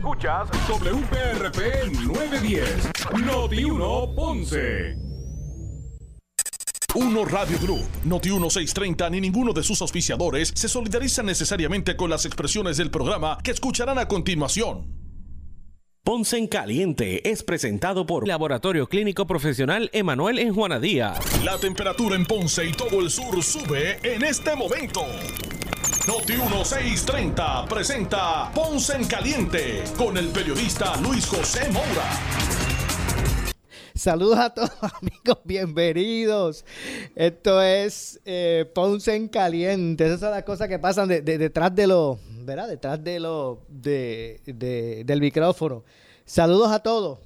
Escuchas WPRP 910, Noti 1 Ponce. Uno Radio Group, Noti 1630 ni ninguno de sus auspiciadores se solidarizan necesariamente con las expresiones del programa que escucharán a continuación. Ponce en Caliente es presentado por Laboratorio Clínico Profesional Emanuel en Juana Díaz. La temperatura en Ponce y todo el sur sube en este momento. Noti 1630 presenta Ponce en Caliente con el periodista Luis José Moura. Saludos a todos amigos, bienvenidos. Esto es eh, Ponce en Caliente. Esas son las cosas que pasan detrás de lo, ¿verdad? Detrás de lo, de, del micrófono. Saludos a todos.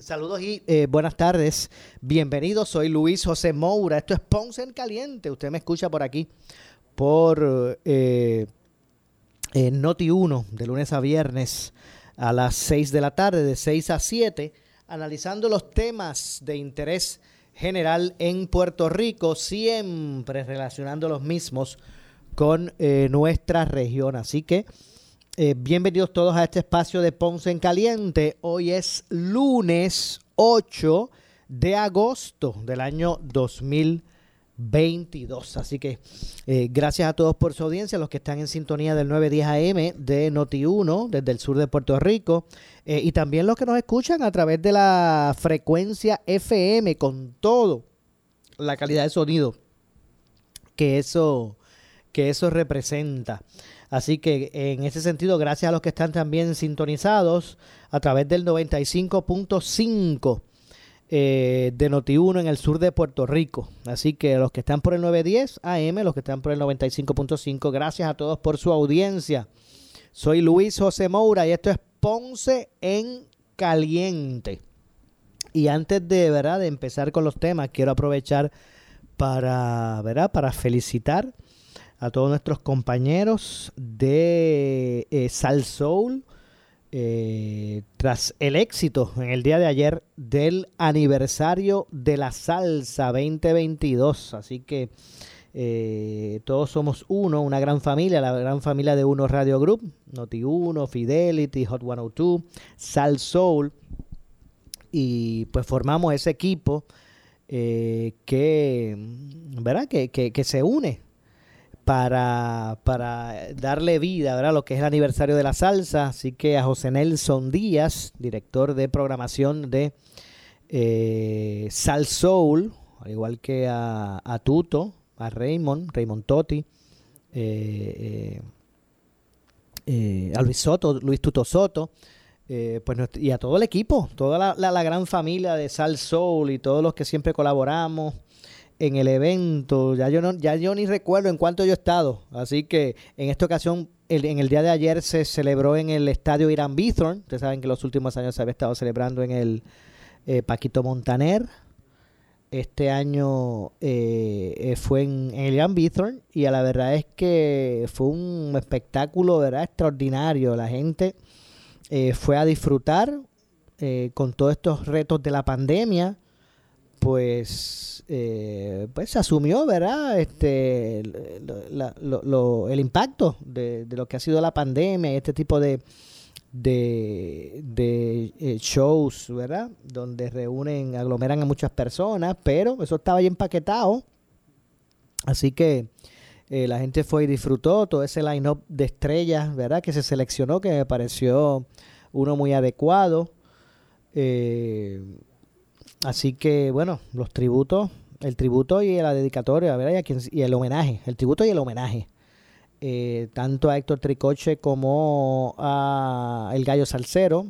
Saludos y eh, buenas tardes. Bienvenidos, soy Luis José Moura. Esto es Ponce en Caliente. Usted me escucha por aquí, por eh, Noti 1, de lunes a viernes a las 6 de la tarde, de 6 a 7 analizando los temas de interés general en Puerto Rico, siempre relacionando los mismos con eh, nuestra región. Así que eh, bienvenidos todos a este espacio de Ponce en Caliente. Hoy es lunes 8 de agosto del año 2020. 22. Así que eh, gracias a todos por su audiencia, los que están en sintonía del 910 AM de Noti1 desde el sur de Puerto Rico eh, y también los que nos escuchan a través de la frecuencia FM con todo la calidad de sonido que eso que eso representa. Así que en ese sentido, gracias a los que están también sintonizados a través del 95.5 eh, de Noti1 en el sur de Puerto Rico. Así que los que están por el 910 AM, los que están por el 95.5, gracias a todos por su audiencia. Soy Luis José Moura y esto es Ponce en Caliente. Y antes de, ¿verdad? de empezar con los temas, quiero aprovechar para, ¿verdad? para felicitar a todos nuestros compañeros de eh, Sal Soul eh, tras el éxito en el día de ayer del aniversario de la salsa 2022. Así que eh, todos somos uno, una gran familia, la gran familia de Uno Radio Group, Noti 1, Fidelity, Hot 102, Sal Soul. Y pues formamos ese equipo eh, que, ¿verdad? Que, que, que se une para, para darle vida a lo que es el aniversario de la salsa. Así que a José Nelson Díaz, director de programación de eh, Sal Soul, al igual que a, Tuto, a Raymond, Raymond Totti, eh, eh, a Luis Soto, Luis Tuto Soto. pues, y a todo el equipo, toda la, la gran familia de Sal Soul y todos los que siempre colaboramos, en el evento. Ya yo no, ya yo ni recuerdo en cuánto yo he estado. Así que en esta ocasión, en el día de ayer se celebró en el estadio Irán Bithorn. Ustedes saben que los últimos años se había estado celebrando en el eh, Paquito Montaner. Este año eh, eh, fue en, el Irán Bithorn y a la verdad es que fue un espectáculo ¿verdad? extraordinario. La gente fue a disfrutar con todos estos retos de la pandemia pues, eh, pues se asumió, ¿verdad? Este, el impacto de, lo que ha sido la pandemia y este tipo de, de, eh, shows, ¿verdad? Donde reúnen, aglomeran a muchas personas, pero eso estaba ya empaquetado. Así que eh, la gente fue y disfrutó todo ese line-up de estrellas, ¿verdad? Que se seleccionó, que me pareció uno muy adecuado. Eh, Así que, bueno, los tributos, el tributo y la dedicatoria, ¿verdad? Y, el homenaje, el tributo y el homenaje. Eh, tanto a Héctor Tricoche como a el Gallo Salcero,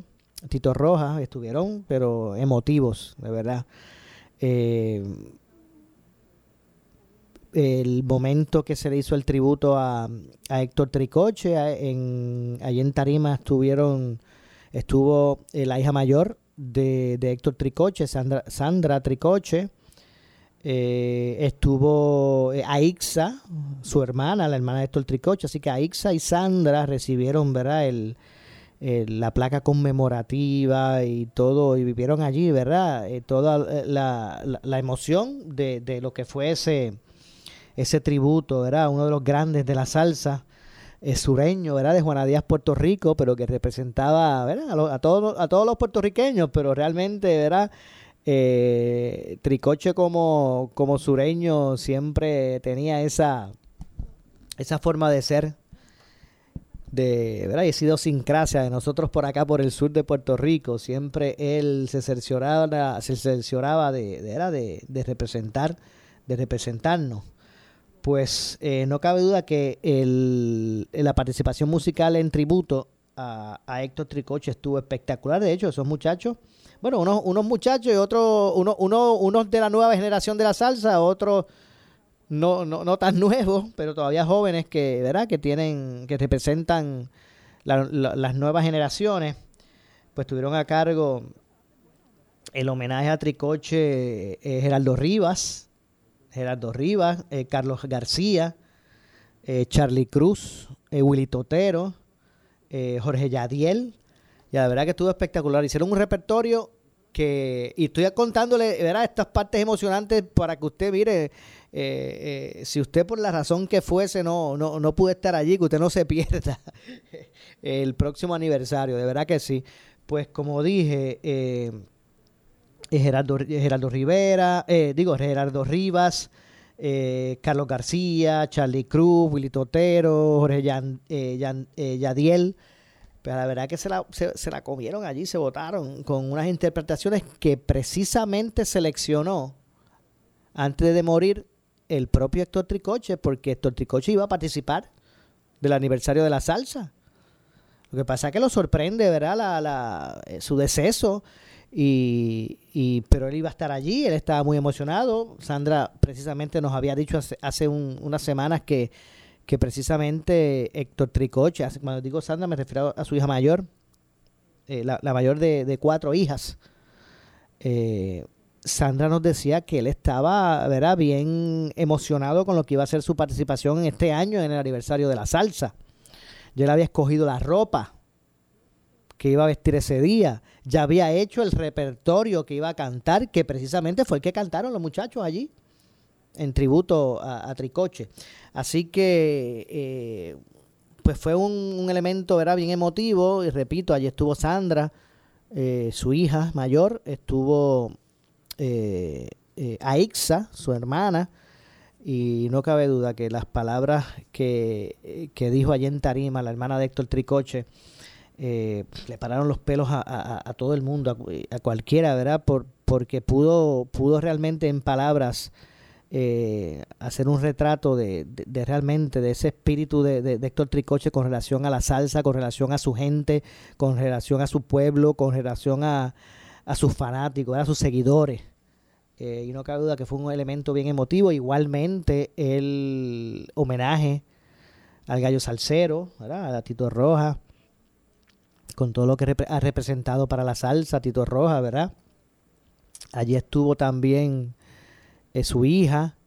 Tito Rojas, estuvieron, pero emotivos, de verdad. Eh, el momento que se le hizo el tributo a, Héctor Tricoche, en, allí en Tarima estuvieron, estuvo la hija mayor de, Héctor Tricoche, Sandra, Sandra Tricoche. Eh, estuvo eh, Aixa, su hermana, la hermana de Héctor Tricoche. Así que Aixa y Sandra recibieron ¿verdad? El, la placa conmemorativa y todo, y vivieron allí, ¿verdad? Eh, toda la, la, emoción de, lo que fue ese, ese tributo, ¿verdad? Uno de los grandes de la salsa. Sureño, ¿verdad? De Juana Díaz, Puerto Rico, pero que representaba. A, todos, a todos los puertorriqueños, pero realmente, ¿verdad? Eh, Tricoche como, como sureño siempre tenía esa, esa forma de ser de verdad y idiosincrasia de nosotros por acá por el sur de Puerto Rico siempre él se cercioraba se cercioraba de, de, de, representar de representarnos pues eh, no cabe duda que la participación musical en tributo a, Héctor Tricoche estuvo espectacular de hecho esos muchachos bueno unos, unos muchachos y otros uno, uno, unos de la nueva generación de la salsa otros no, no, no tan nuevos, pero todavía jóvenes que, ¿verdad? que tienen, que representan las nuevas generaciones, pues tuvieron a cargo el homenaje a Tricoche eh, Geraldo Rivas, Gerardo Rivas, eh, Carlos García, eh, Charlie Cruz, Willy Totero, Jorge Yadiel. Y la verdad que estuvo espectacular. Hicieron un repertorio que, y estoy contándole, ¿verdad? Estas partes emocionantes para que usted mire eh, eh, si usted por la razón que fuese no, no, no pudo estar allí, que usted no se pierda el próximo aniversario, de verdad que sí. Pues como dije, eh, Gerardo, Gerardo Rivera, eh, digo Gerardo Rivas, Carlos García, Charlie Cruz, Willy Totero, Jorge Yadiel. Pero la verdad que se la, se, se la comieron allí, se votaron con unas interpretaciones que precisamente seleccionó antes de morir el propio Héctor Tricoche, porque Héctor Tricoche iba a participar del aniversario de la salsa. Lo que pasa es que lo sorprende, ¿verdad? La, la, eh, su deceso. Y, y, pero él iba a estar allí, él estaba muy emocionado. Sandra precisamente nos había dicho hace, hace unas semanas que, que precisamente Héctor Tricoche, cuando digo Sandra me refiero a su hija mayor, eh, la, la, mayor de, de cuatro hijas, eh, Sandra nos decía que él estaba ¿verdad? bien emocionado con lo que iba a ser su participación en este año en el aniversario de la salsa. Ya le había escogido la ropa que iba a vestir ese día. Ya había hecho el repertorio que iba a cantar, que precisamente fue el que cantaron los muchachos allí, en tributo a, Tricoche. Así que, eh, pues fue un, elemento ¿verdad? bien emotivo. Y repito, allí estuvo Sandra, eh, su hija mayor, estuvo eh, eh, a Ixa, su hermana, y no cabe duda que las palabras que, que dijo allí en Tarima, la hermana de Héctor Tricoche, eh, le pararon los pelos a, todo el mundo, a, cualquiera, ¿verdad? Por, porque pudo, pudo realmente en palabras hacer un retrato de, realmente de ese espíritu de, de, Héctor Tricoche con relación a la salsa, con relación a su gente, con relación a su pueblo, con relación a, a sus fanáticos, a sus seguidores. Eh, y no cabe duda que fue un elemento bien emotivo. Igualmente el homenaje al gallo salsero, a Tito Roja, con todo lo que ha representado para la salsa, Tito Roja, ¿verdad? Allí estuvo también eh, su hija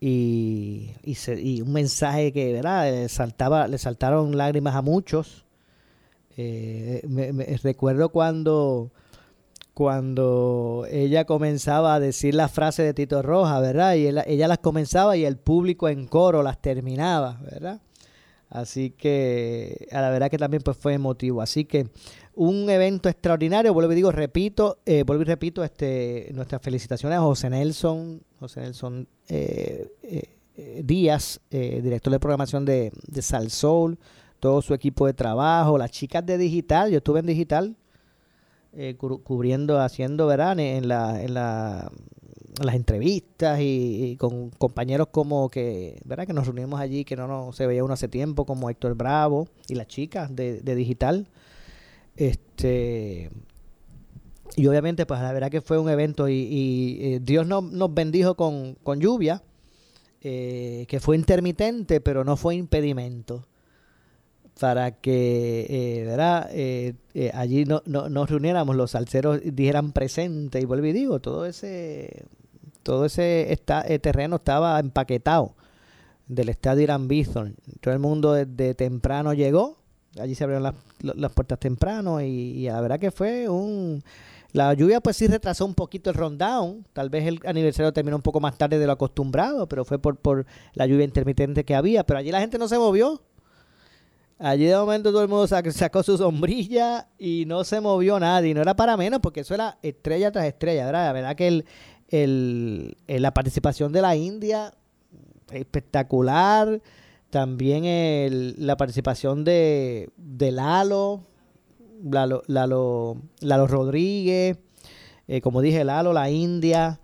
y, un mensaje que, ¿verdad? Le, saltaba, le saltaron lágrimas a muchos. Eh, me, recuerdo cuando cuando ella comenzaba a decir las frases de Tito Roja, ¿verdad? Y ella, las comenzaba y el público en coro las terminaba, ¿verdad? Así que a la verdad que también pues fue emotivo. Así que un evento extraordinario, vuelvo y digo, repito, eh, vuelvo y repito, este, nuestras felicitaciones a José Nelson, José Nelson eh, eh, Díaz, director de programación de, de Sal Soul, todo su equipo de trabajo, las chicas de digital, yo estuve en digital eh, cubriendo, haciendo, ¿verdad? En, la, en, la, las entrevistas y, con compañeros como que, ¿verdad? Que nos reunimos allí, que no, no se veía uno hace tiempo, como Héctor Bravo y las chicas de, digital. Este y obviamente pues la verdad que fue un evento y, eh, Dios nos bendijo con, con lluvia eh, que fue intermitente pero no fue impedimento para que eh, ¿verdad? Eh, eh, allí no, no, nos reuniéramos, los salseros dijeran presente y vuelvo y digo, todo ese todo ese terreno estaba empaquetado del estadio Irán Bithorn. Todo el mundo desde temprano llegó, allí se abrieron las, las puertas temprano y, y, la verdad que fue un... La lluvia pues sí retrasó un poquito el rundown, tal vez el aniversario terminó un poco más tarde de lo acostumbrado, pero fue por, por la lluvia intermitente que había, pero allí la gente no se movió Allí de momento todo el mundo sacó su sombrilla y no se movió nadie. No era para menos porque eso era estrella tras estrella, ¿verdad? La verdad que el, el, la participación de la India espectacular. También el, la participación de, de Lalo, Lalo, Lalo, Rodríguez, eh, como dije, Lalo, la India,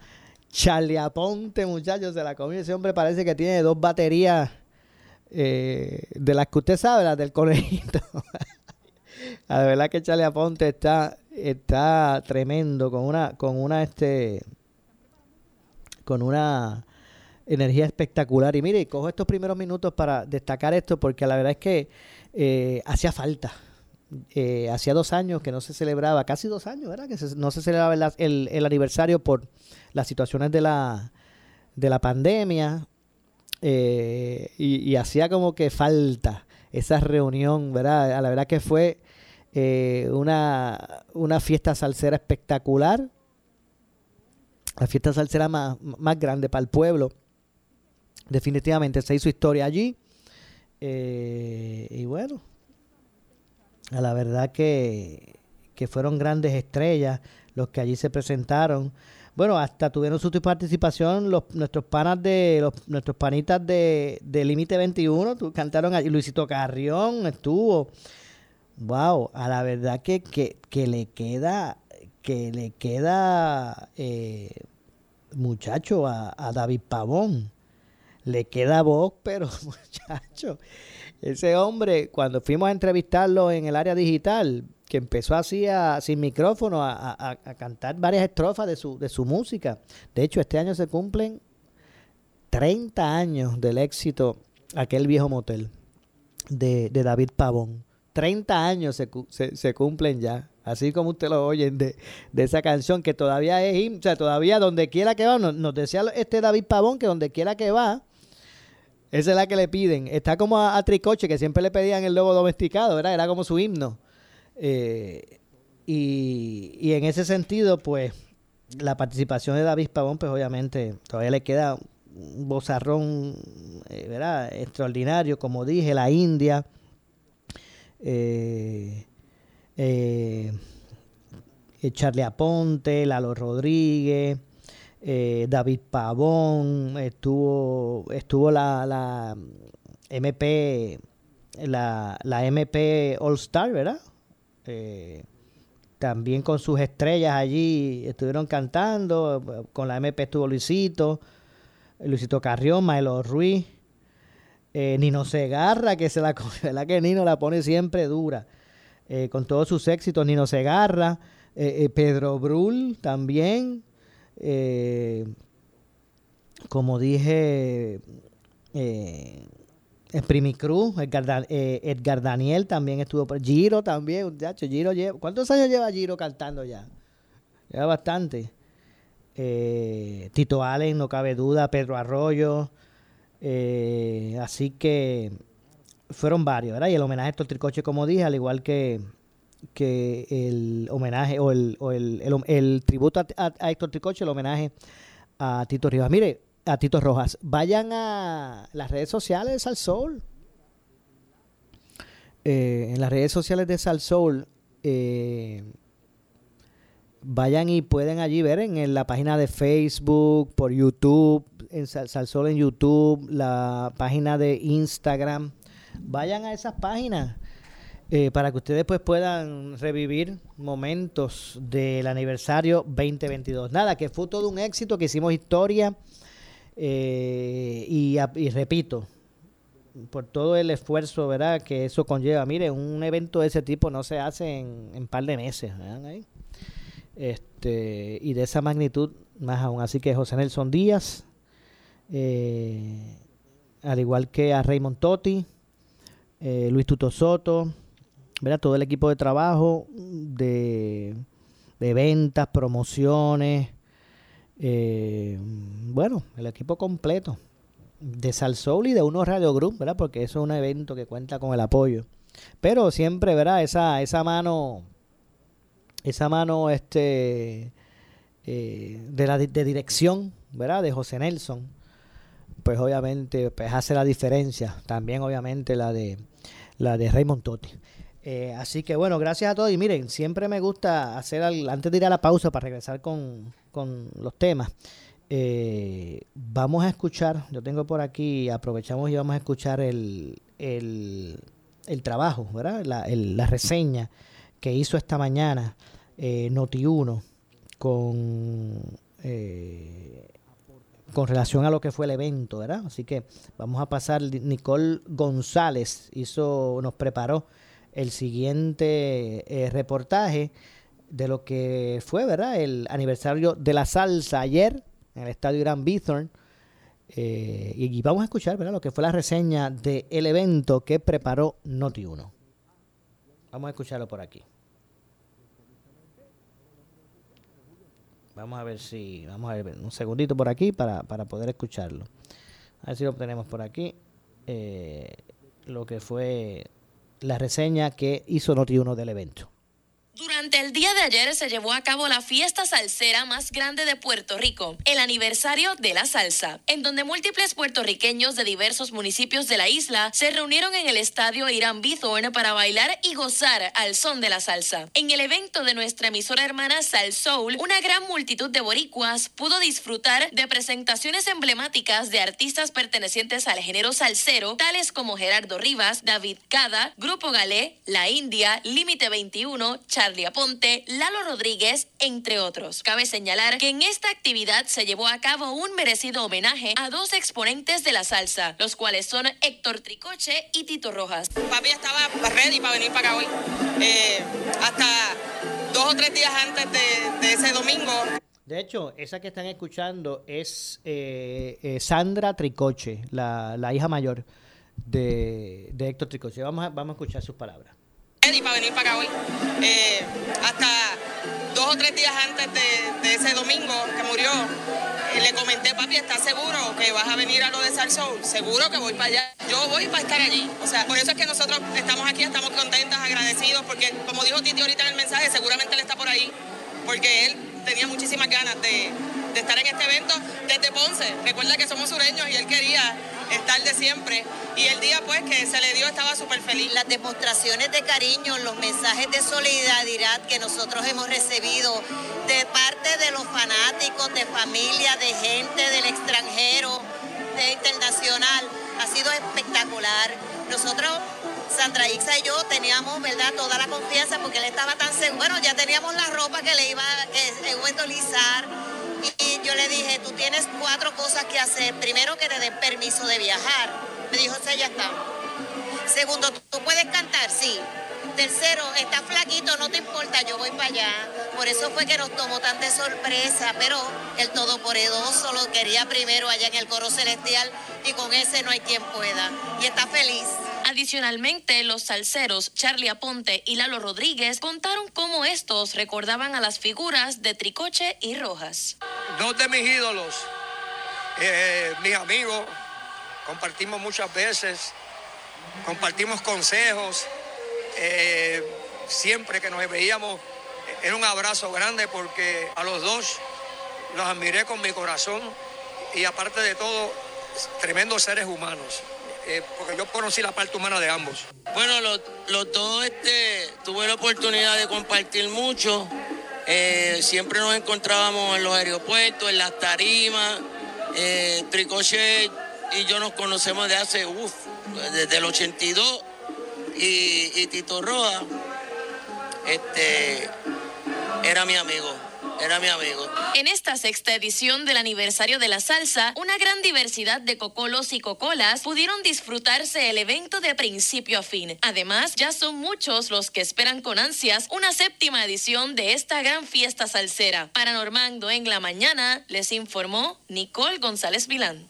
Charlie Aponte, muchachos, de la comida. Ese hombre parece que tiene dos baterías eh, de las que usted sabe, las del conejito. la verdad que Charlie Aponte está, está tremendo con una, con una, este, con una energía espectacular. Y mire, cojo estos primeros minutos para destacar esto porque la verdad es que eh, hacía falta. Eh, hacía dos años que no se celebraba, casi dos años, ¿verdad? Que no se celebraba el, el, aniversario por las situaciones de la, de la pandemia. Eh, y, hacía como que falta esa reunión, ¿verdad? A la verdad que fue eh, una, una fiesta salsera espectacular, la fiesta salsera más, más grande para el pueblo. Definitivamente se hizo historia allí. Eh, y bueno, a la verdad que, que fueron grandes estrellas los que allí se presentaron. Bueno, hasta tuvieron su participación los, nuestros panas de los, nuestros panitas de, Límite 21, cantaron allí, Luisito Carrión estuvo. Wow, a la verdad que, que, le queda que le queda eh, muchacho a, a David Pavón. Le queda voz, pero muchacho, ese hombre, cuando fuimos a entrevistarlo en el área digital, que empezó así sin micrófono a, cantar varias estrofas de su, de su música. De hecho, este año se cumplen 30 años del éxito Aquel viejo motel de, David Pavón. 30 años se, se, cumplen ya. Así como usted lo oyen de, esa canción que todavía es, o sea, todavía donde quiera que va, nos, decía este David Pavón que donde quiera que va, esa es la que le piden. Está como a, a Tricoche, que siempre le pedían el lobo domesticado, ¿verdad? Era como su himno. Eh, y, en ese sentido, pues, la participación de David Pavón, pues obviamente todavía le queda un bozarrón, eh, ¿verdad? Extraordinario, como dije, la India. Eh, eh, Charlie Aponte, Lalo Rodríguez, David Pavón, estuvo, estuvo la, la MP, la, la MP All Star, ¿verdad? Eh, también con sus estrellas allí estuvieron cantando. Con la MP estuvo Luisito, Luisito Carrión, Maelo Ruiz, eh, Nino Segarra, que se la, que Nino la pone siempre dura. Eh, con todos sus éxitos, Nino Segarra, Pedro Brul también. como dije, Primi Cruz, Edgar, eh, Edgar, Daniel también estuvo por Giro también, Giro ¿cuántos años lleva Giro cantando ya? Lleva bastante. Eh, Tito Allen, no cabe duda, Pedro Arroyo, eh, así que fueron varios, ¿verdad? Y el homenaje a Héctor Tricoche, como dije, al igual que, que el homenaje o el, el, el, tributo a, a Héctor Tricoche, el homenaje a Tito Rivas. Mire, a Tito Rojas, vayan a las redes sociales de Sal eh, en las redes sociales de Sal eh, vayan y pueden allí ver en, la página de Facebook, por YouTube, en Sal, en YouTube, la página de Instagram. Vayan a esas páginas eh, para que ustedes pues puedan revivir momentos del aniversario 2022. Nada, que fue todo un éxito, que hicimos historia eh, y, repito, por todo el esfuerzo ¿verdad? que eso conlleva. Mire, un evento de ese tipo no se hace en un par de meses. Este, y de esa magnitud más aún. Así que José Nelson Díaz, eh, al igual que a Raymond Totti, eh, Luis Tuto Soto, todo el equipo de trabajo de ventas, promociones, eh, bueno, el equipo completo de Salsoul y de unos Radio Group, ¿verdad? Porque eso es un evento que cuenta con el apoyo. Pero siempre, ¿verdad? Esa, esa mano, esa mano este, eh, de, la, de dirección, ¿verdad? De José Nelson, pues obviamente pues hace la diferencia. También obviamente la de la de Raymond Totti. Eh, así que bueno, gracias a todos. Y miren, siempre me gusta hacer, antes de ir a la pausa para regresar con, con los temas, eh, vamos a escuchar, yo tengo por aquí, aprovechamos y vamos a escuchar el, el, el trabajo, ¿verdad? La, la, reseña que hizo esta mañana eh, Noti1 con, eh, con relación a lo que fue el evento, ¿verdad? Así que vamos a pasar, Nicole González hizo, nos preparó el siguiente eh, reportaje de lo que fue, ¿verdad? El aniversario de la salsa ayer en el estadio Gran Bithorn. Eh, y vamos a escuchar, ¿verdad? Lo que fue la reseña del evento que preparó Noti1. Vamos a escucharlo por aquí. Vamos a ver si, vamos a ver un segundito por aquí para, para poder escucharlo. A ver si lo tenemos por aquí. Eh, lo que fue la reseña que hizo Noti1 del evento. Durante el día de ayer se llevó a cabo la fiesta salsera más grande de Puerto Rico, el aniversario de la salsa, en donde múltiples puertorriqueños de diversos municipios de la isla se reunieron en el estadio Irán Bithorn para bailar y gozar al son de la salsa. En el evento de nuestra emisora hermana Sal Soul, una gran multitud de boricuas pudo disfrutar de presentaciones emblemáticas de artistas pertenecientes al género salsero, tales como Gerardo Rivas, David Cada, Grupo Galé, La India, Límite 21, Charlie Aponte, Lalo Rodríguez, entre otros. Cabe señalar que en esta actividad se llevó a cabo un merecido homenaje a dos exponentes de la salsa, los cuales son Héctor Tricoche y Tito Rojas. Papi estaba ready para venir para acá hoy. Eh, hasta dos o tres días antes de, ese domingo. De hecho, esa que están escuchando es eh, eh, Sandra Tricoche, la, hija mayor de, Héctor Tricoche. Vamos vamos a escuchar sus palabras y para venir para hoy. Eh, hasta dos o tres días antes de, ese domingo que murió, eh, le comenté, papi, ¿estás seguro que vas a venir a lo de Salsoul? Seguro que voy para allá. Yo voy para estar allí. O sea, por eso es que nosotros estamos aquí, estamos contentas, agradecidos, porque como dijo Titi ahorita en el mensaje, seguramente él está por ahí, porque él tenía muchísimas ganas de, estar en este evento desde Ponce. Recuerda que somos sureños y él quería estar de siempre. Y el día pues que se le dio estaba súper feliz. Las demostraciones de cariño, los mensajes de solidaridad que nosotros hemos recibido de parte de los fanáticos, de familia, de gente del extranjero, de internacional, ha sido espectacular. Nosotros Sandra Ixa y yo teníamos, ¿verdad?, toda la confianza porque él estaba tan seguro. Bueno, ya teníamos la ropa que le iba, que a y yo le dije, tú tienes cuatro cosas que hacer. Primero, que te den permiso de viajar. Me dijo, sí, ya está. Segundo, ¿tú puedes cantar? Sí. Tercero, está flaquito, no te importa, yo voy para allá. Por eso fue que nos tomó tan de sorpresa, pero el Todopoderoso lo quería primero allá en el coro celestial y con ese no hay quien pueda. Y está feliz. Adicionalmente, los salseros Charlie Aponte y Lalo Rodríguez contaron cómo estos recordaban a las figuras de Tricoche y Rojas. Dos de mis ídolos, eh, mis amigos, compartimos muchas veces, compartimos consejos, eh, siempre que nos veíamos era un abrazo grande porque a los dos los admiré con mi corazón y aparte de todo, tremendos seres humanos. Eh, porque yo conocí la parte humana de ambos. Bueno, los, dos este, tuve la oportunidad de compartir mucho. Eh, siempre nos encontrábamos en los aeropuertos, en las tarimas. Eh, y yo nos conocemos de hace, uff, desde el 82. Y, y Tito Roa este, era mi amigo era mi amigo. En esta sexta edición del aniversario de la salsa, una gran diversidad de cocolos y cocolas pudieron disfrutarse el evento de principio a fin. Además, ya son muchos los que esperan con ansias una séptima edición de esta gran fiesta salsera. Para Normando en la mañana, les informó Nicole González Milán.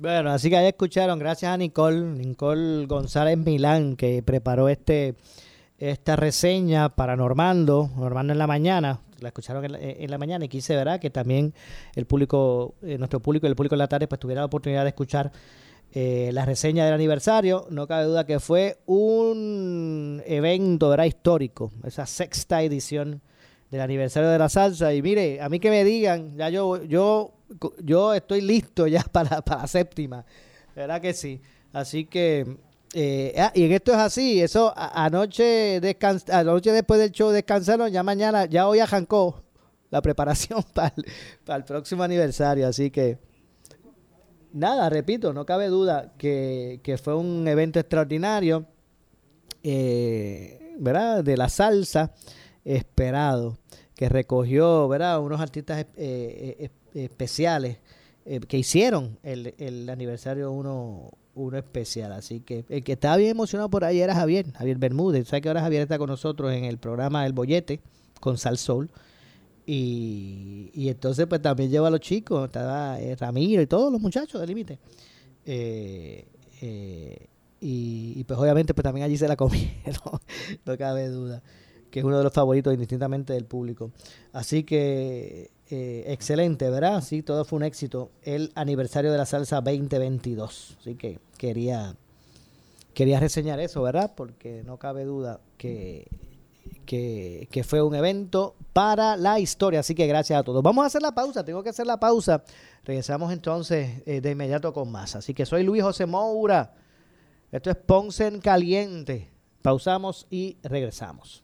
Bueno, así que ya escucharon, gracias a Nicole, Nicole González Milán, que preparó este esta reseña para Normando, Normando en la mañana la escucharon en la, mañana y quise, ¿verdad? Que también el público, eh, nuestro público y el público en la tarde, pues tuviera la oportunidad de escuchar eh, la reseña del aniversario. No cabe duda que fue un evento, ¿verdad? Histórico, esa sexta edición del aniversario de la salsa. Y mire, a mí que me digan, ya yo, yo, yo estoy listo ya para, para la séptima, ¿verdad que sí? Así que Eh, ah, y en esto es así, eso anoche, descans anoche después del show descansaron, ya mañana, ya hoy arrancó la preparación para el, próximo aniversario, así que nada, repito, no cabe duda que, fue un evento extraordinario, eh, ¿verdad? De la salsa esperado, que recogió, ¿verdad? Unos artistas eh, especiales que hicieron el, el aniversario uno uno especial. Así que el que estaba bien emocionado por ahí era Javier, Javier Bermúdez. ¿Sabes que ahora Javier está con nosotros en el programa El Bollete con Sal Sol? Y, y entonces pues también lleva a los chicos, estaba eh, Ramiro y todos los muchachos del límite. Eh, eh, y, pues obviamente pues también allí se la comieron, no cabe duda, que es uno de los favoritos indistintamente del público. Así que eh, excelente, ¿verdad? Sí, todo fue un éxito. El aniversario de la salsa 2022. Así que quería, quería reseñar eso, ¿verdad? Porque no cabe duda que, que, fue un evento para la historia. Así que gracias a todos. Vamos a hacer la pausa, tengo que hacer la pausa. Regresamos entonces eh, de inmediato con más. Así que soy Luis José Moura. Esto es Ponce en Caliente. Pausamos y regresamos.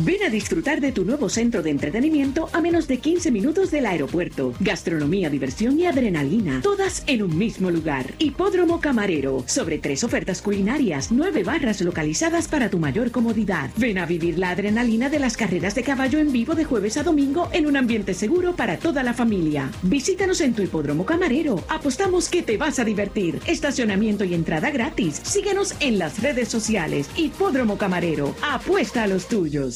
Ven a disfrutar de tu nuevo centro de entretenimiento a menos de 15 minutos del aeropuerto. Gastronomía, diversión y adrenalina, todas en un mismo lugar. Hipódromo Camarero, sobre tres ofertas culinarias, nueve barras localizadas para tu mayor comodidad. Ven a vivir la adrenalina de las carreras de caballo en vivo de jueves a domingo en un ambiente seguro para toda la familia. Visítanos en tu Hipódromo Camarero. Apostamos que te vas a divertir. Estacionamiento y entrada gratis. Síguenos en las redes sociales. Hipódromo Camarero. Apuesta a los tuyos.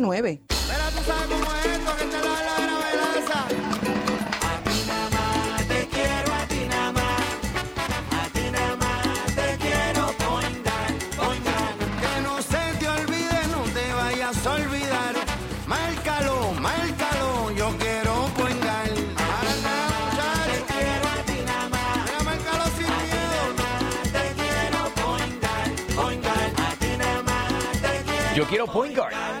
29. Yo quiero Point Guard.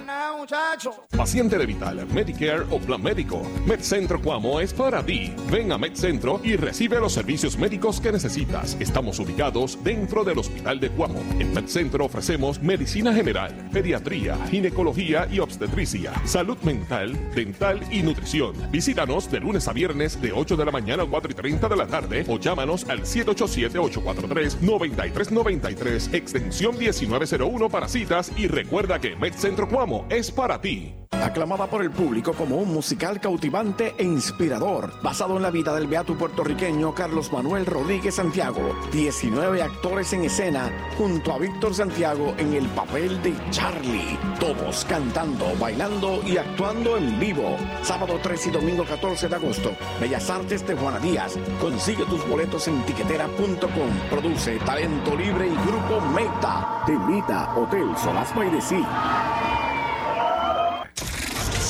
Paciente de Vital, Medicare o Plan Médico. MedCentro Cuamo es para ti. Ven a MedCentro y recibe los servicios médicos que necesitas. Estamos ubicados dentro del Hospital de Cuamo. En MedCentro ofrecemos medicina general, pediatría, ginecología y obstetricia, salud mental, dental y nutrición. Visítanos de lunes a viernes de 8 de la mañana a 4 y 30 de la tarde o llámanos al 787-843-9393, extensión 1901 para citas y recuerda que MedCentro Cuamo es para ti. Aclamada por el público como un musical cautivante e inspirador, basado en la vida del beato puertorriqueño Carlos Manuel Rodríguez Santiago. 19 actores en escena junto a Víctor Santiago en el papel de Charlie. Todos cantando, bailando y actuando en vivo. Sábado 3 y domingo 14 de agosto. Bellas Artes de Juana Díaz. Consigue tus boletos en tiquetera.com. Produce Talento Libre y Grupo Meta. Te invita Hotel Solas by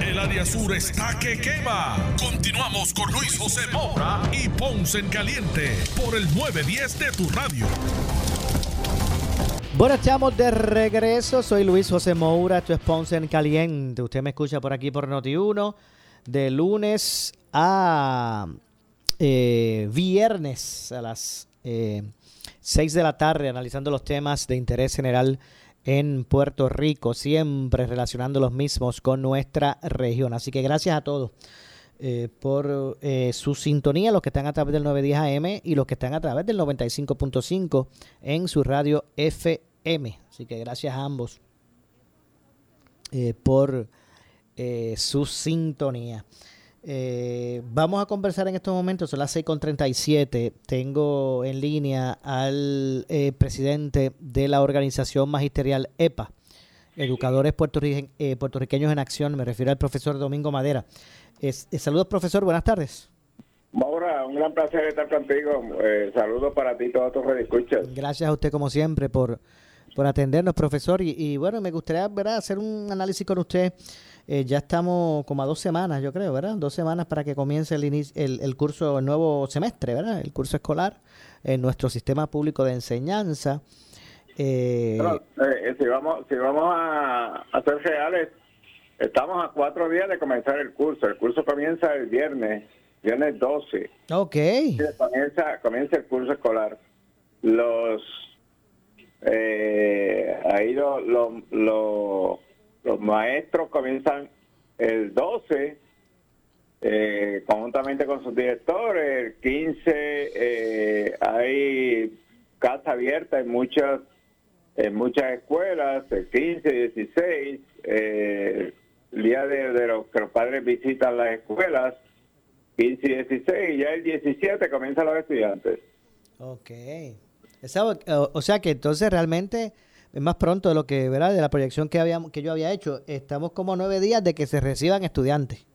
El área sur está que quema. Continuamos con Luis José Moura y Ponce en Caliente por el 910 de tu radio. Bueno, estamos de regreso. Soy Luis José Moura, esto es Ponce en Caliente. Usted me escucha por aquí por Noti1 de lunes a eh, viernes a las eh, 6 de la tarde analizando los temas de interés general en Puerto Rico, siempre relacionando los mismos con nuestra región. Así que gracias a todos eh, por eh, su sintonía, los que están a través del 910 AM y los que están a través del 95.5 en su radio FM. Así que gracias a ambos eh, por su sintonía. Eh, vamos a conversar en estos momentos, son las 6.37. Tengo en línea al eh, presidente de la organización magisterial EPA, Educadores eh, Puertorriqueños en Acción, me refiero al profesor Domingo Madera. saludos, profesor, buenas tardes. Maura, un gran placer estar contigo. saludos para ti y todos tus redescuchas. Gracias a usted, como siempre, por, por atendernos, profesor. Y, bueno, me gustaría ¿verdad? hacer un análisis con usted eh, ya estamos como a dos semanas, yo creo, ¿verdad? Dos semanas para que comience el, el, el curso, el nuevo semestre, ¿verdad? El curso escolar en nuestro sistema público de enseñanza. Eh, eh, si vamos, si vamos a, a ser reales, estamos a cuatro días de comenzar el curso. El curso comienza el viernes, viernes 12. Ok. Comienza, comienza el curso escolar. Los eh, ahí lo, los maestros comienzan el 12, eh, conjuntamente con sus directores. El 15 eh, hay casa abierta en muchas en muchas escuelas. El 15, 16, eh, el día de, los que los padres visitan las escuelas. 15 y 16, y ya el 17 comienzan los estudiantes. Ok. o sea que entonces realmente es más pronto de lo que, ¿verdad? De la proyección que, habíamos, que yo había hecho. Estamos como nueve días de que se reciban estudiantes.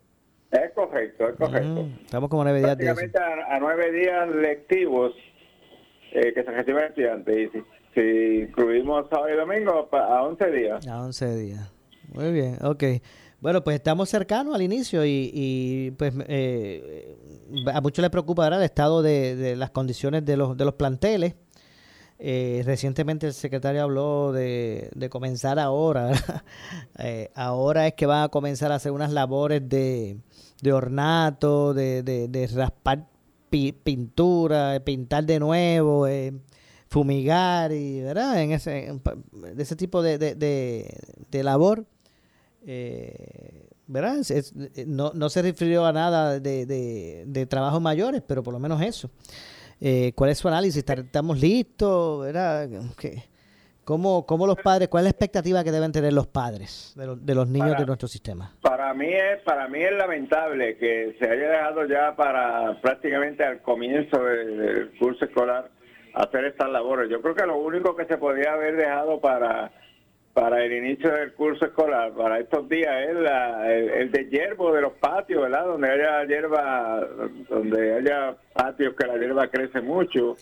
Es correcto, es correcto. Mm, estamos como nueve días de eso. A, a, nueve días lectivos eh, que se reciban estudiantes. Y si, incluimos sábado y domingo, a once días. A once días. Muy bien, ok. Bueno, pues estamos cercanos al inicio y, y pues eh, a muchos les preocupa ¿verdad? el estado de, de las condiciones de los, de los planteles. Eh, recientemente el secretario habló de, comenzar ahora. Eh, ahora es que van a comenzar a hacer unas labores de, ornato, de, de, raspar pintura, pintar de nuevo, eh, fumigar y, ¿verdad? En ese, de ese tipo de, de, labor. ¿verdad? no, no se refirió a nada de, de trabajos mayores, pero por lo menos eso. Eh, ¿Cuál es su análisis? ¿Estamos listos? ¿verdad? ¿Cómo, ¿Cómo, los padres, cuál es la expectativa que deben tener los padres de, los, de los niños de nuestro sistema? Para mí es para mí es lamentable que se haya dejado ya para prácticamente al comienzo del curso escolar hacer estas labores. Yo creo que lo único que se podía haber dejado para para el inicio del curso escolar, para estos días, es el, de hierbo de los patios, ¿verdad? Donde haya hierba, donde haya patios que la hierba crece mucho.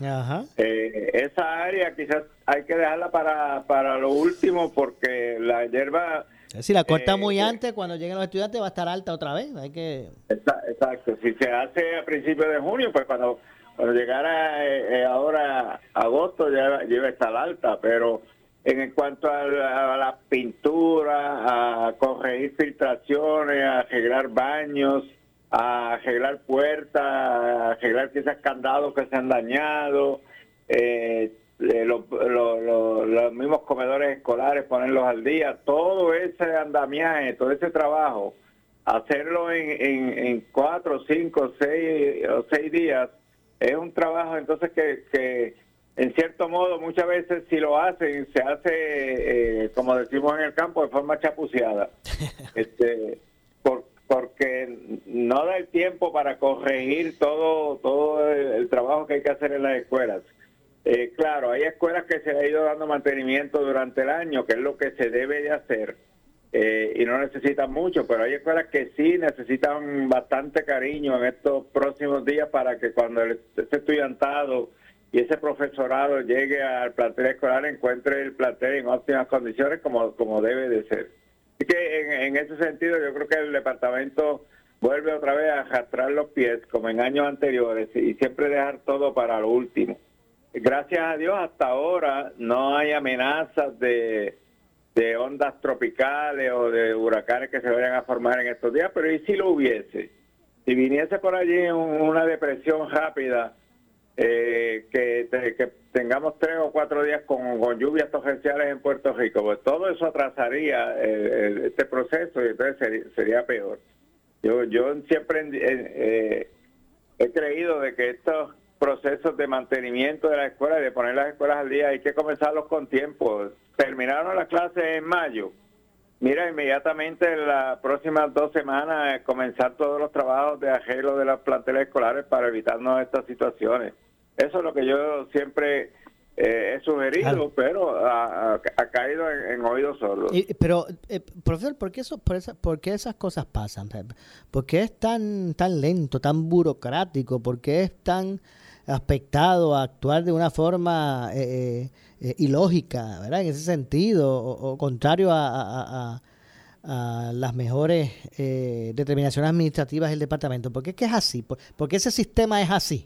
Eh, esa área quizás hay que dejarla para, para lo último porque la hierba... Si la corta muy eh, antes, cuando lleguen los estudiantes va a estar alta otra vez. Hay que... Exacto. Si se hace a principios de junio, pues cuando, cuando llegara eh, ahora agosto ya, ya va a estar alta, pero en cuanto a la, pintura, a corregir filtraciones, a arreglar baños, a arreglar puertas, a arreglar quizás candados que se han dañado, eh, eh, los mismos comedores escolares, ponerlos al día, todo ese andamiaje, todo ese trabajo hacerlo en, en, cuatro, cinco, seis o seis días es un trabajo entonces que, que en cierto modo muchas veces si lo hacen se hace eh, como decimos en el campo de forma chapuceada. Este porque no da el tiempo para corregir todo todo el, trabajo que hay que hacer en las escuelas. Eh, claro hay escuelas que se ha ido dando mantenimiento durante el año que es lo que se debe de hacer eh, y no necesitan mucho, pero hay escuelas que sí necesitan bastante cariño en estos próximos días para que cuando ese estudiantado y ese profesorado llegue al plantel escolar encuentre el plantel en óptimas condiciones como, como debe de ser. Así que en, ese sentido yo creo que el departamento vuelve otra vez a arrastrar los pies como en años anteriores y siempre dejar todo para lo último. Gracias a Dios hasta ahora no hay amenazas de de ondas tropicales o de huracanes que se vayan a formar en estos días, pero ¿y si lo hubiese? Si viniese por allí una depresión rápida, eh, que, que, tengamos tres o cuatro días con, lluvias torrenciales en Puerto Rico, pues todo eso atrasaría este proceso y entonces sería, peor. Yo, yo siempre eh, he creído de que estos procesos de mantenimiento de la escuela y de poner las escuelas al día hay que comenzarlos con tiempo. Terminaron las clases en mayo. Mira, inmediatamente en las próximas dos semanas eh, comenzar todos los trabajos de arreglo de las planteles escolares para evitarnos estas situaciones. Eso es lo que yo siempre eh, he sugerido, pero ha, caído en, oídos sordos. pero, eh, profesor, ¿por qué, eso, por, ¿por qué esas cosas pasan? ¿Por qué es tan, tan lento, tan burocrático? ¿Por qué es tan aspectado a actuar de una forma eh, eh, ilógica, ¿verdad? En ese sentido, o, contrario a, las mejores determinaciones administrativas del departamento. ¿Por qué es que es así? ¿Por, qué ese sistema es así?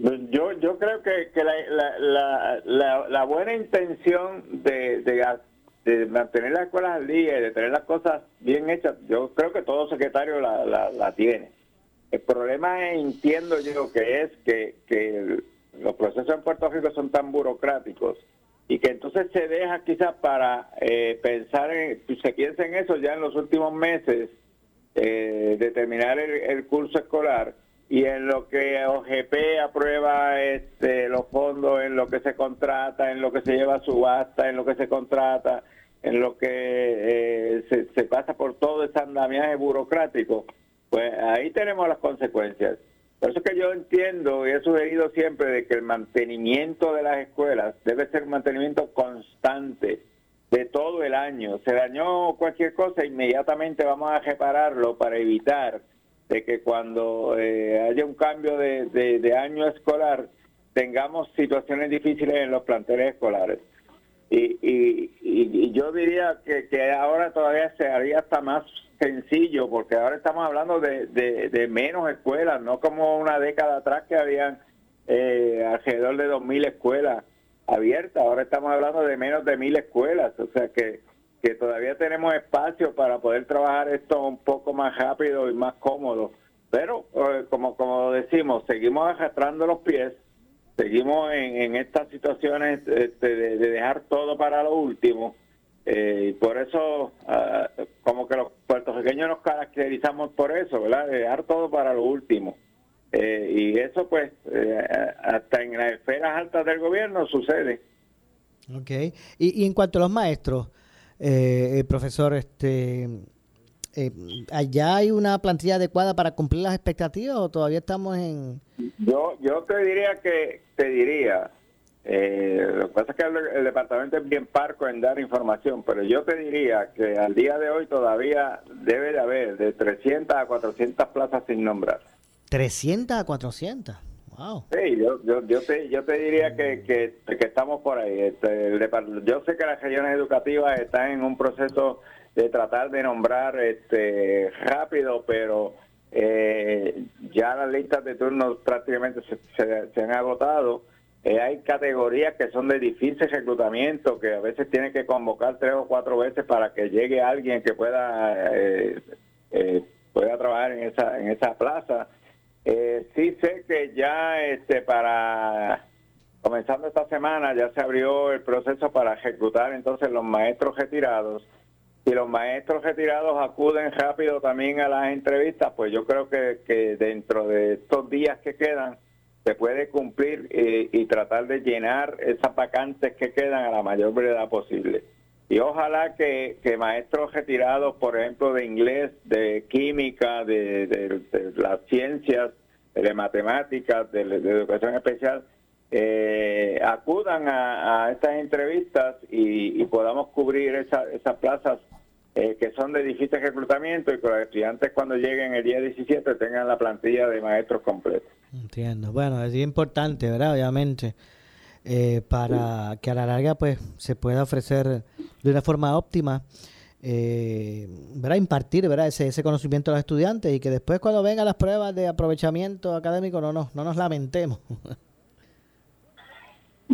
Pues yo, yo creo que, que la, la, la, buena intención de, de, mantener las escuelas al día y de tener las cosas bien hechas, yo creo que todo secretario la, la tiene. El problema entiendo yo que es que, que los procesos en Puerto Rico son tan burocráticos y que entonces se deja quizás para eh, pensar en, se piensa en eso ya en los últimos meses eh, de terminar el, curso escolar y en lo que OGP aprueba este, los fondos, en lo que se contrata, en lo que se lleva a subasta, en lo que se contrata, en lo que eh, se, pasa por todo ese andamiaje burocrático pues ahí tenemos las consecuencias. Por eso que yo entiendo y he sugerido siempre de que el mantenimiento de las escuelas debe ser un mantenimiento constante de todo el año. Se dañó cualquier cosa, inmediatamente vamos a repararlo para evitar de que cuando eh, haya un cambio de, año escolar tengamos situaciones difíciles en los planteles escolares. Y, y, yo diría que, ahora todavía se haría hasta más sencillo, porque ahora estamos hablando de, de, menos escuelas, no como una década atrás que habían eh, alrededor de 2.000 escuelas abiertas, ahora estamos hablando de menos de 1.000 escuelas, o sea que, que todavía tenemos espacio para poder trabajar esto un poco más rápido y más cómodo. Pero, eh, como, como decimos, seguimos arrastrando los pies, seguimos en, en estas situaciones este, de, de dejar todo para lo último eh, y por eso, ah, como que los puertorriqueños nos caracterizamos por eso, ¿verdad? De dejar todo para lo último. Eh, y eso, pues, hasta en las esferas altas del gobierno sucede. Ok. Y, en cuanto a los maestros, profesor, este, ¿allá hay una plantilla adecuada para cumplir las expectativas o todavía estamos en...? Yo, yo te diría que, te diría, eh, lo que pasa es que el, departamento es bien parco en dar información, pero yo te diría que al día de hoy todavía debe de haber de 300 a 400 plazas sin nombrar. 300 a 400. Sí, yo, yo, yo, te, yo te diría que, que, estamos por ahí. Este, yo sé que las regiones educativas están en un proceso de tratar de nombrar este rápido, pero eh, ya las listas de turnos prácticamente se, se han agotado eh, hay categorías que son de difícil reclutamiento, que a veces tienen que convocar tres o cuatro veces para que llegue alguien que pueda eh, eh, pueda trabajar en esa en esa plaza. Sí sé que ya este para comenzando esta semana ya se abrió el proceso para ejecutar entonces los maestros retirados si los maestros retirados acuden rápido también a las entrevistas, pues yo creo que, que dentro de estos días que quedan se puede cumplir eh, y tratar de llenar esas vacantes que quedan a la mayor brevedad posible. Y ojalá que, que maestros retirados, por ejemplo, de inglés, de química, de, las ciencias, de matemáticas, de, educación especial, eh, acudan a, estas entrevistas y, podamos cubrir esas plazas eh, que son de difícil reclutamiento y que los estudiantes cuando lleguen el día 17 tengan la plantilla de maestros completa. Entiendo. Bueno, es importante, ¿verdad? Obviamente, eh, para que a la larga pues se pueda ofrecer de una forma óptima, eh, ¿verdad? Impartir, ¿verdad? Ese, ese conocimiento a los estudiantes y que después cuando vengan las pruebas de aprovechamiento académico no, no, no nos lamentemos.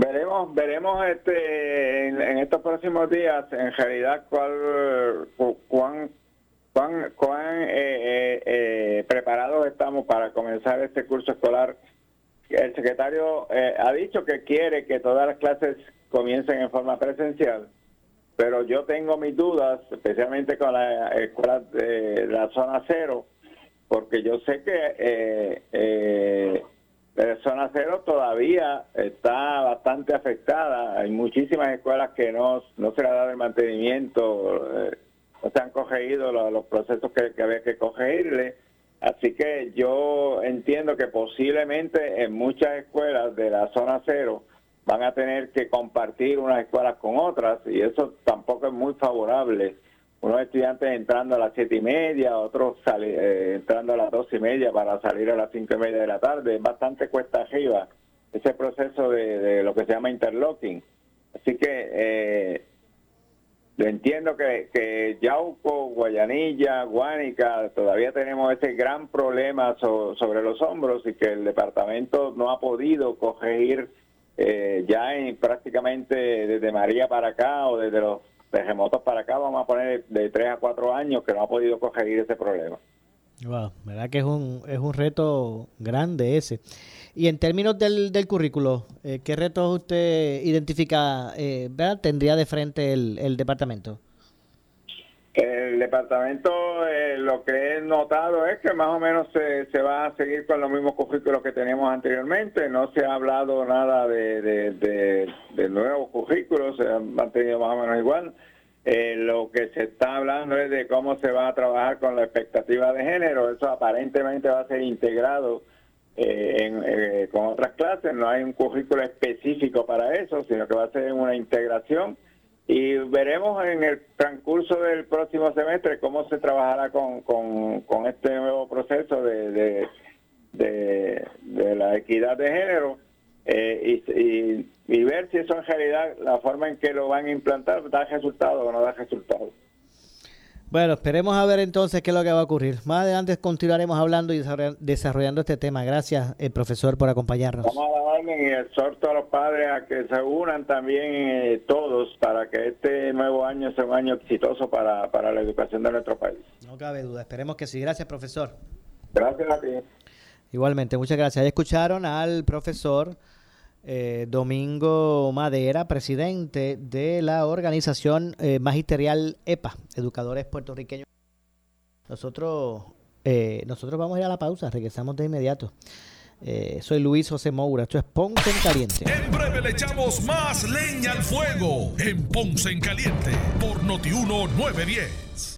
Veremos, veremos este en, estos próximos días en realidad cuál, cuán, cuán, cuán eh, eh, eh, preparados estamos para comenzar este curso escolar. El secretario ha dicho que quiere que todas las clases comiencen en forma presencial, pero yo tengo mis dudas, especialmente con la escuela de la zona cero, porque yo sé que la zona cero todavía está bastante afectada. Hay muchísimas escuelas que no, no se le ha dado el mantenimiento, eh, no se han cogido los, procesos que, había que cogerle. Así que yo entiendo que posiblemente en muchas escuelas de la zona cero van a tener que compartir unas escuelas con otras y eso tampoco es muy favorable unos estudiantes entrando a las siete y media, otros eh, entrando a las dos y media para salir a las cinco y media de la tarde. Es bastante cuesta arriba ese proceso de, lo que se llama interlocking. Así que eh, entiendo que, que Yauco, Guayanilla, Guánica, todavía tenemos ese gran problema sobre los hombros y que el departamento no ha podido corregir eh, ya en, prácticamente desde María para acá o desde los terremotos para acá, vamos a poner de 3 a 4 años que no ha podido corregir ese problema. Wow, verdad que es un, es un reto grande ese. Y en términos del, del currículo, eh, ¿qué retos usted identifica, eh, ¿verdad? tendría de frente el, el departamento? El departamento eh, lo que he notado es que más o menos se, se, va a seguir con los mismos currículos que teníamos anteriormente. No se ha hablado nada de, de, de, nuevos currículos, se han mantenido más o menos igual. Eh, lo que se está hablando es de cómo se va a trabajar con la expectativa de género. Eso aparentemente va a ser integrado eh, con otras clases. No hay un currículo específico para eso, sino que va a ser una integración y veremos en el transcurso del próximo semestre cómo se trabajará con, con, este nuevo proceso de, de, la equidad de género eh, y, y, ver si eso en realidad, la forma en que lo van a implantar, da resultado o no da resultado. Bueno, esperemos a ver entonces qué es lo que va a ocurrir. Más adelante continuaremos hablando y desarrollando este tema. Gracias, eh, profesor, por acompañarnos. Vamos a orden y exhorto a los padres a que se unan también eh, todos para que este nuevo año sea un año exitoso para, para la educación de nuestro país. No cabe duda, esperemos que sí. Gracias, profesor. Gracias a ti. Igualmente, muchas gracias. Ya escucharon al profesor eh, Domingo Madera, presidente de la organización eh, magisterial EPA, Educadores Puertorriqueños. Nosotros, eh, nosotros vamos a ir a la pausa, regresamos de inmediato. soy Luis José Moura, esto es Ponce en Caliente. En breve le echamos más leña al fuego en Ponce en Caliente por Notiuno 910.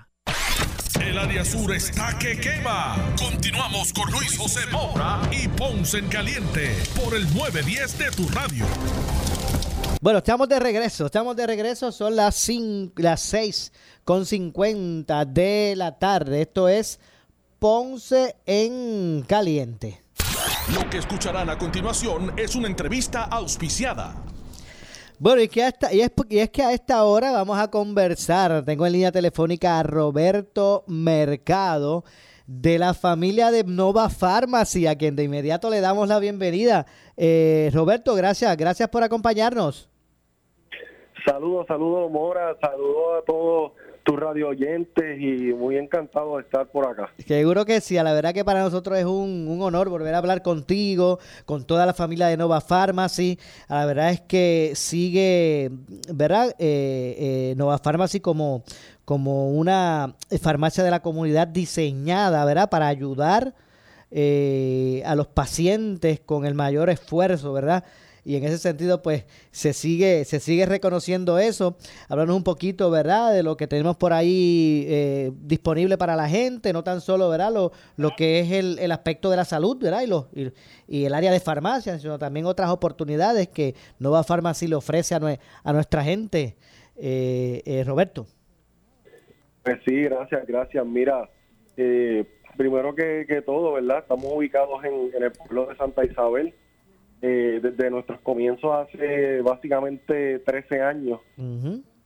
El área sur está que quema. Continuamos con Luis José Moura y Ponce en Caliente por el 910 de tu radio. Bueno, estamos de regreso, estamos de regreso, son las, 5, las 6 con 50 de la tarde. Esto es Ponce en Caliente. Lo que escucharán a continuación es una entrevista auspiciada. Bueno, y, que hasta, y, es, y es que a esta hora vamos a conversar. Tengo en línea telefónica a Roberto Mercado de la familia de Nova Pharmacy, a quien de inmediato le damos la bienvenida. Eh, Roberto, gracias, gracias por acompañarnos. Saludos, saludos Mora, saludos a todos tus radio oyentes y muy encantado de estar por acá. Seguro que sí, a la verdad que para nosotros es un, un, honor volver a hablar contigo, con toda la familia de Nova Pharmacy. A la verdad es que sigue, ¿verdad? Eh, eh, Nova Pharmacy como, como una farmacia de la comunidad diseñada, ¿verdad? Para ayudar eh, a los pacientes con el mayor esfuerzo, ¿verdad? Y en ese sentido pues se sigue se sigue reconociendo eso. Hablamos un poquito verdad de lo que tenemos por ahí eh, disponible para la gente no tan solo verdad lo, lo que es el, el aspecto de la salud verdad y, los, y, el área de farmacia sino también otras oportunidades que Nova Pharmacy le ofrece a, a nuestra gente. Eh, eh, Roberto. Pues sí gracias gracias. Mira primero que, que, todo verdad estamos ubicados en, en el pueblo de Santa Isabel eh, desde nuestros comienzos hace básicamente 13 años.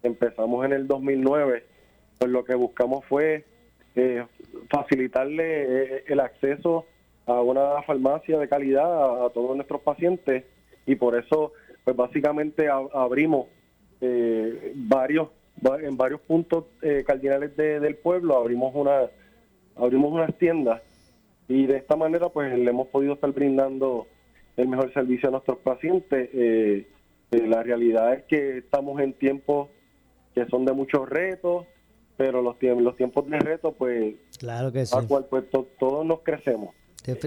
Empezamos en el 2009, pues lo que buscamos fue eh, facilitarle eh, el acceso a una farmacia de calidad a, todos nuestros pacientes y por eso pues básicamente abrimos varios en varios puntos cardinales del pueblo abrimos una abrimos unas tiendas y de esta manera pues le hemos podido estar brindando el mejor servicio a nuestros pacientes. Eh, eh, la realidad es que estamos en tiempos que son de muchos retos, pero los, los tiempos de retos, pues, claro que sí. cual pues todos nos crecemos.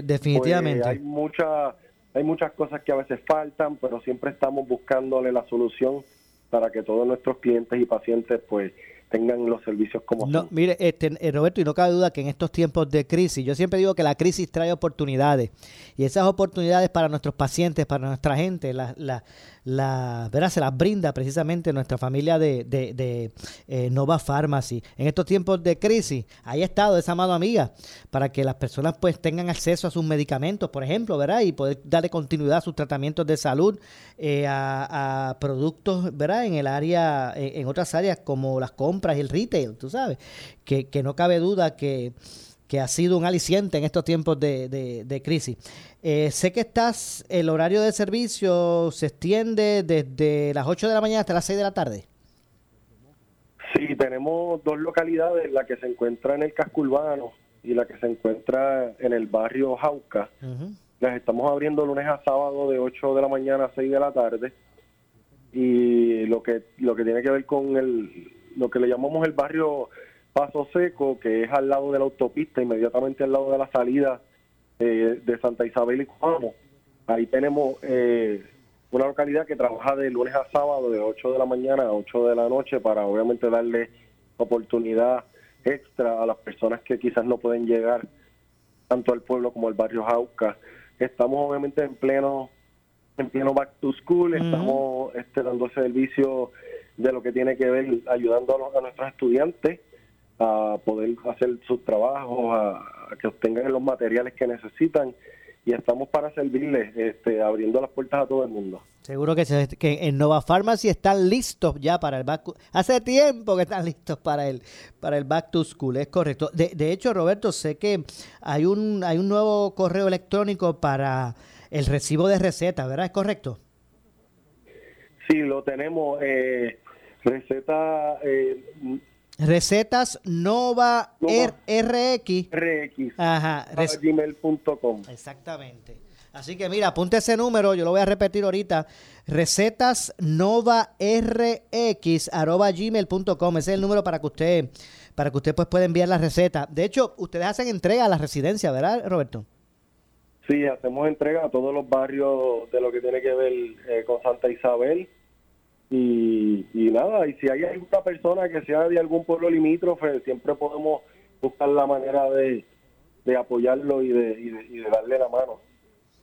definitivamente. Pues, hay, mucha, hay muchas cosas que a veces faltan, pero siempre estamos buscándole la solución para que todos nuestros clientes y pacientes, pues, tengan los servicios como no, Mire, este, eh, Roberto, y no cabe duda que en estos tiempos de crisis, yo siempre digo que la crisis trae oportunidades y esas oportunidades para nuestros pacientes, para nuestra gente, la, la, la, ¿verdad? se las brinda precisamente nuestra familia de, de, eh, Nova Pharmacy. En estos tiempos de crisis, ahí ha estado esa mano amiga para que las personas pues tengan acceso a sus medicamentos, por ejemplo, ¿verdad? Y poder darle continuidad a sus tratamientos de salud, eh, a, productos, ¿verdad? En el área, en, otras áreas como las compras y el retail, tú sabes, que, que no cabe duda que que ha sido un aliciente en estos tiempos de, de crisis. Eh, sé que estás, el horario de servicio se extiende desde las 8 de la mañana hasta las 6 de la tarde. Sí, tenemos dos localidades, la que se encuentra en el casco urbano y la que se encuentra en el barrio Jauca. Las estamos abriendo lunes a sábado de 8 de la mañana a 6 de la tarde. Y lo que lo que tiene que ver con el lo que le llamamos el barrio Paso Seco, que es al lado de la autopista, inmediatamente al lado de la salida eh, de Santa Isabel y Cuamo. Ahí tenemos eh, una localidad que trabaja de lunes a sábado de 8 de la mañana a 8 de la noche para obviamente darle oportunidad extra a las personas que quizás no pueden llegar tanto al pueblo como al barrio Jauca. Estamos obviamente en pleno en pleno back to school, estamos este, dando servicio de lo que tiene que ver ayudando a, nuestros estudiantes a poder hacer sus trabajos, a, que obtengan los materiales que necesitan y estamos para servirles, este, abriendo las puertas a todo el mundo. Seguro que, que en Nova Pharmacy están listos ya para el back hace tiempo que están listos para el para el back to school, es correcto. De, de hecho, Roberto, sé que hay un hay un nuevo correo electrónico para el recibo de receta, ¿verdad? ¿Es correcto? Sí, lo tenemos. Eh, receta eh, Recetas Nova, RX. RX. Ajá. gmail.com. Exactamente. Así que mira, apunte ese número, yo lo voy a repetir ahorita. Recetas Nova RX arroba gmail.com. Ese es el número para que usted, para que usted pues pueda enviar la receta. De hecho, ustedes hacen entrega a la residencia, ¿verdad, Roberto? Sí, hacemos entrega a todos los barrios de lo que tiene que ver eh, con Santa Isabel y, nada, y si hay alguna persona que sea de algún pueblo limítrofe, siempre podemos buscar la manera de, apoyarlo y de, y de, darle la mano.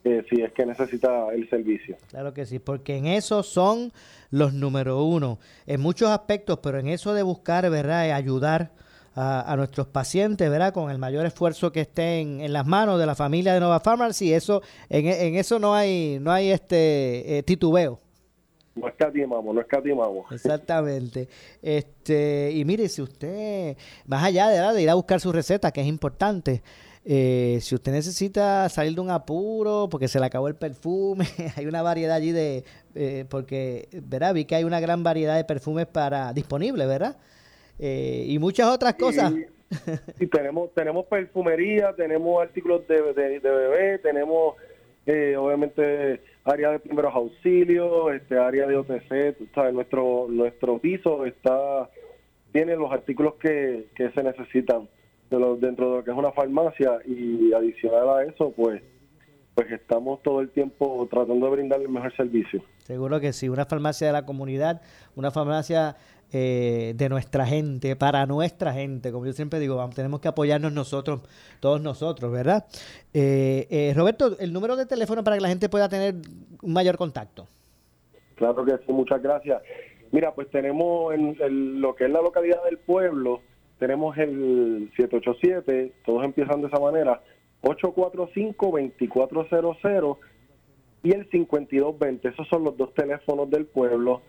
Eh, si es que necesita el servicio. Claro que sí, porque en eso son los número uno, en muchos aspectos, pero en eso de buscar, ¿verdad?, ayudar a, nuestros pacientes, ¿verdad?, con el mayor esfuerzo que estén en las manos de la familia de Nova Pharmacy, eso, en, en eso no hay, no hay este eh, titubeo. No escatimamos, no escatimamos. Exactamente. Este, y mire, si usted, más allá de, de ir a buscar su receta, que es importante, eh, si usted necesita salir de un apuro porque se le acabó el perfume, hay una variedad allí de, eh, porque, ¿verdad? Vi que hay una gran variedad de perfumes para disponibles, ¿verdad? Eh, y muchas otras cosas. Sí, tenemos, tenemos perfumería, tenemos artículos de, de, de bebé, tenemos obviamente área de primeros auxilios, este área de OTC, ¿sabes? nuestro nuestro piso está tiene los artículos que, que se necesitan de lo, dentro de lo que es una farmacia y adicional a eso, pues pues estamos todo el tiempo tratando de brindarle el mejor servicio. Seguro que sí, una farmacia de la comunidad, una farmacia eh, de nuestra gente, para nuestra gente. Como yo siempre digo, tenemos que apoyarnos nosotros, todos nosotros, ¿verdad? Eh, eh, Roberto, el número de teléfono para que la gente pueda tener un mayor contacto. Claro que sí, muchas gracias. Mira, pues tenemos en lo que es la localidad del pueblo, tenemos el 787, todos empiezan de esa manera, 845-2400 y el 5220. Esos son los dos teléfonos del pueblo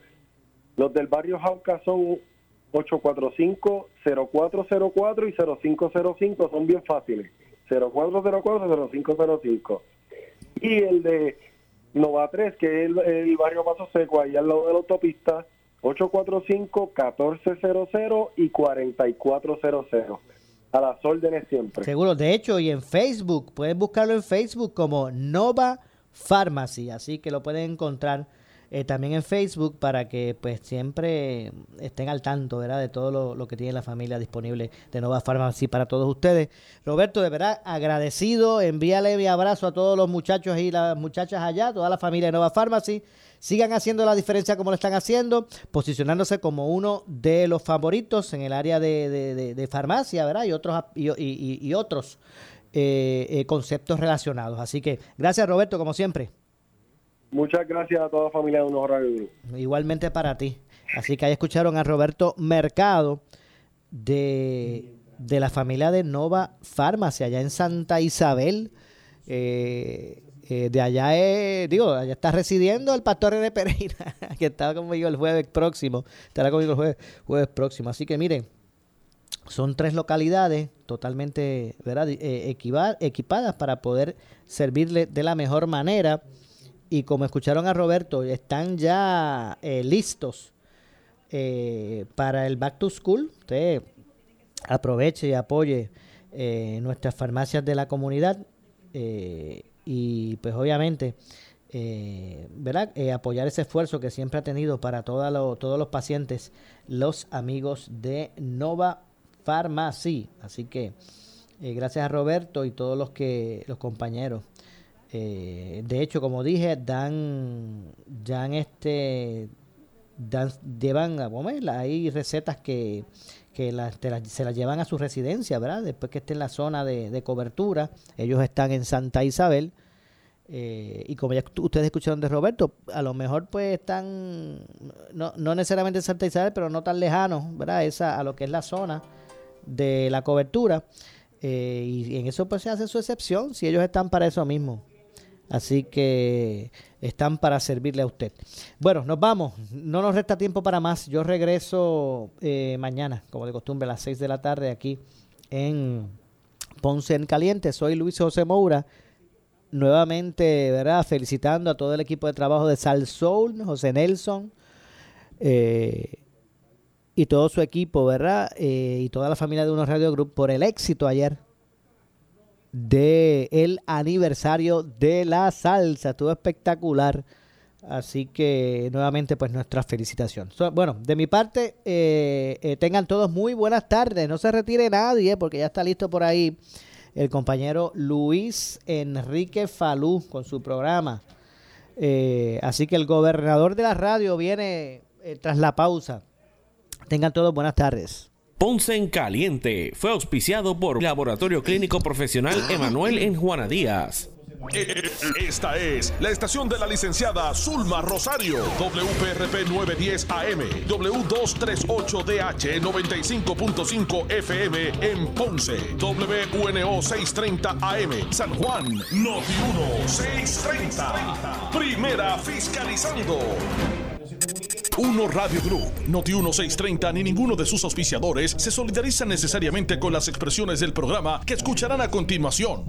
los del barrio Jauca son 845-0404 y 0505, son bien fáciles. 0404-0505. Y el de Nova 3, que es el, barrio Paso Seco, ahí al lado de la autopista, 845-1400 y 4400. A las órdenes siempre. Seguro, de hecho, y en Facebook, pueden buscarlo en Facebook como Nova Pharmacy, así que lo pueden encontrar eh, también en Facebook para que pues siempre estén al tanto ¿verdad? de todo lo, que tiene la familia disponible de Nova Pharmacy para todos ustedes. Roberto, de verdad agradecido, envíale mi abrazo a todos los muchachos y las muchachas allá, toda la familia de Nova Pharmacy. Sigan haciendo la diferencia como lo están haciendo, posicionándose como uno de los favoritos en el área de, farmacia, ¿verdad? Y otros, y, otros eh, eh, conceptos relacionados. Así que gracias Roberto, como siempre. Muchas gracias a toda la familia de Unos Radio Igualmente para ti. Así que ahí escucharon a Roberto Mercado de, la familia de Nova Pharmacy, allá en Santa Isabel. Eh, eh, de allá es, digo, allá está residiendo el pastor René Pereira, que estaba conmigo el jueves próximo, estará conmigo el jueves, jueves próximo. Así que miren, son tres localidades totalmente ¿verdad? Eh, equipadas para poder servirle de la mejor manera y como escucharon a Roberto, están ya eh, listos eh, para el Back to School. Usted aproveche y apoye eh, nuestras farmacias de la comunidad y pues obviamente ¿verdad? apoyar ese esfuerzo que siempre ha tenido para todos los pacientes, los amigos de Nova Pharmacy. Así que gracias a Roberto y todos los que los compañeros eh, de hecho, como dije, dan, dan este, dan, llevan, hay recetas que, que se las llevan a su residencia, ¿verdad? Después que esté en la zona de, cobertura, ellos están en Santa Isabel. Eh, y como ya ustedes escucharon de Roberto, a lo mejor pues están, no, no necesariamente en Santa Isabel, pero no tan lejanos, ¿verdad? Esa, a lo que es la zona de la cobertura. Eh, y en eso pues se hace su excepción, si ellos están para eso mismo. Así que están para servirle a usted. Bueno, nos vamos. No nos resta tiempo para más. Yo regreso eh, mañana, como de costumbre, a las 6 de la tarde aquí en Ponce en Caliente. Soy Luis José Moura. Nuevamente, ¿verdad? Felicitando a todo el equipo de trabajo de Sal Soul, José Nelson eh, y todo su equipo, ¿verdad? Eh, y toda la familia de Unos Radio Group por el éxito ayer de aniversario de la salsa. Estuvo espectacular. Así que nuevamente pues nuestra felicitación. bueno, de mi parte, eh, eh, tengan todos muy buenas tardes. No se retire nadie porque ya está listo por ahí el compañero Luis Enrique Falú con su programa. Eh, así que el gobernador de la radio viene tras la pausa. Tengan todos buenas tardes. Ponce en Caliente fue auspiciado por Laboratorio Clínico Profesional Emanuel en Juana Díaz. Esta es la estación de la licenciada Zulma Rosario, WPRP 910 AM, W238DH 95.5 FM en Ponce, WNO 630 AM, San Juan, Noti 1 630. Primera fiscalizando. Noti1 Radio Group, Noti1 630 ni ninguno de sus auspiciadores se solidarizan necesariamente con las expresiones del programa que escucharán a continuación.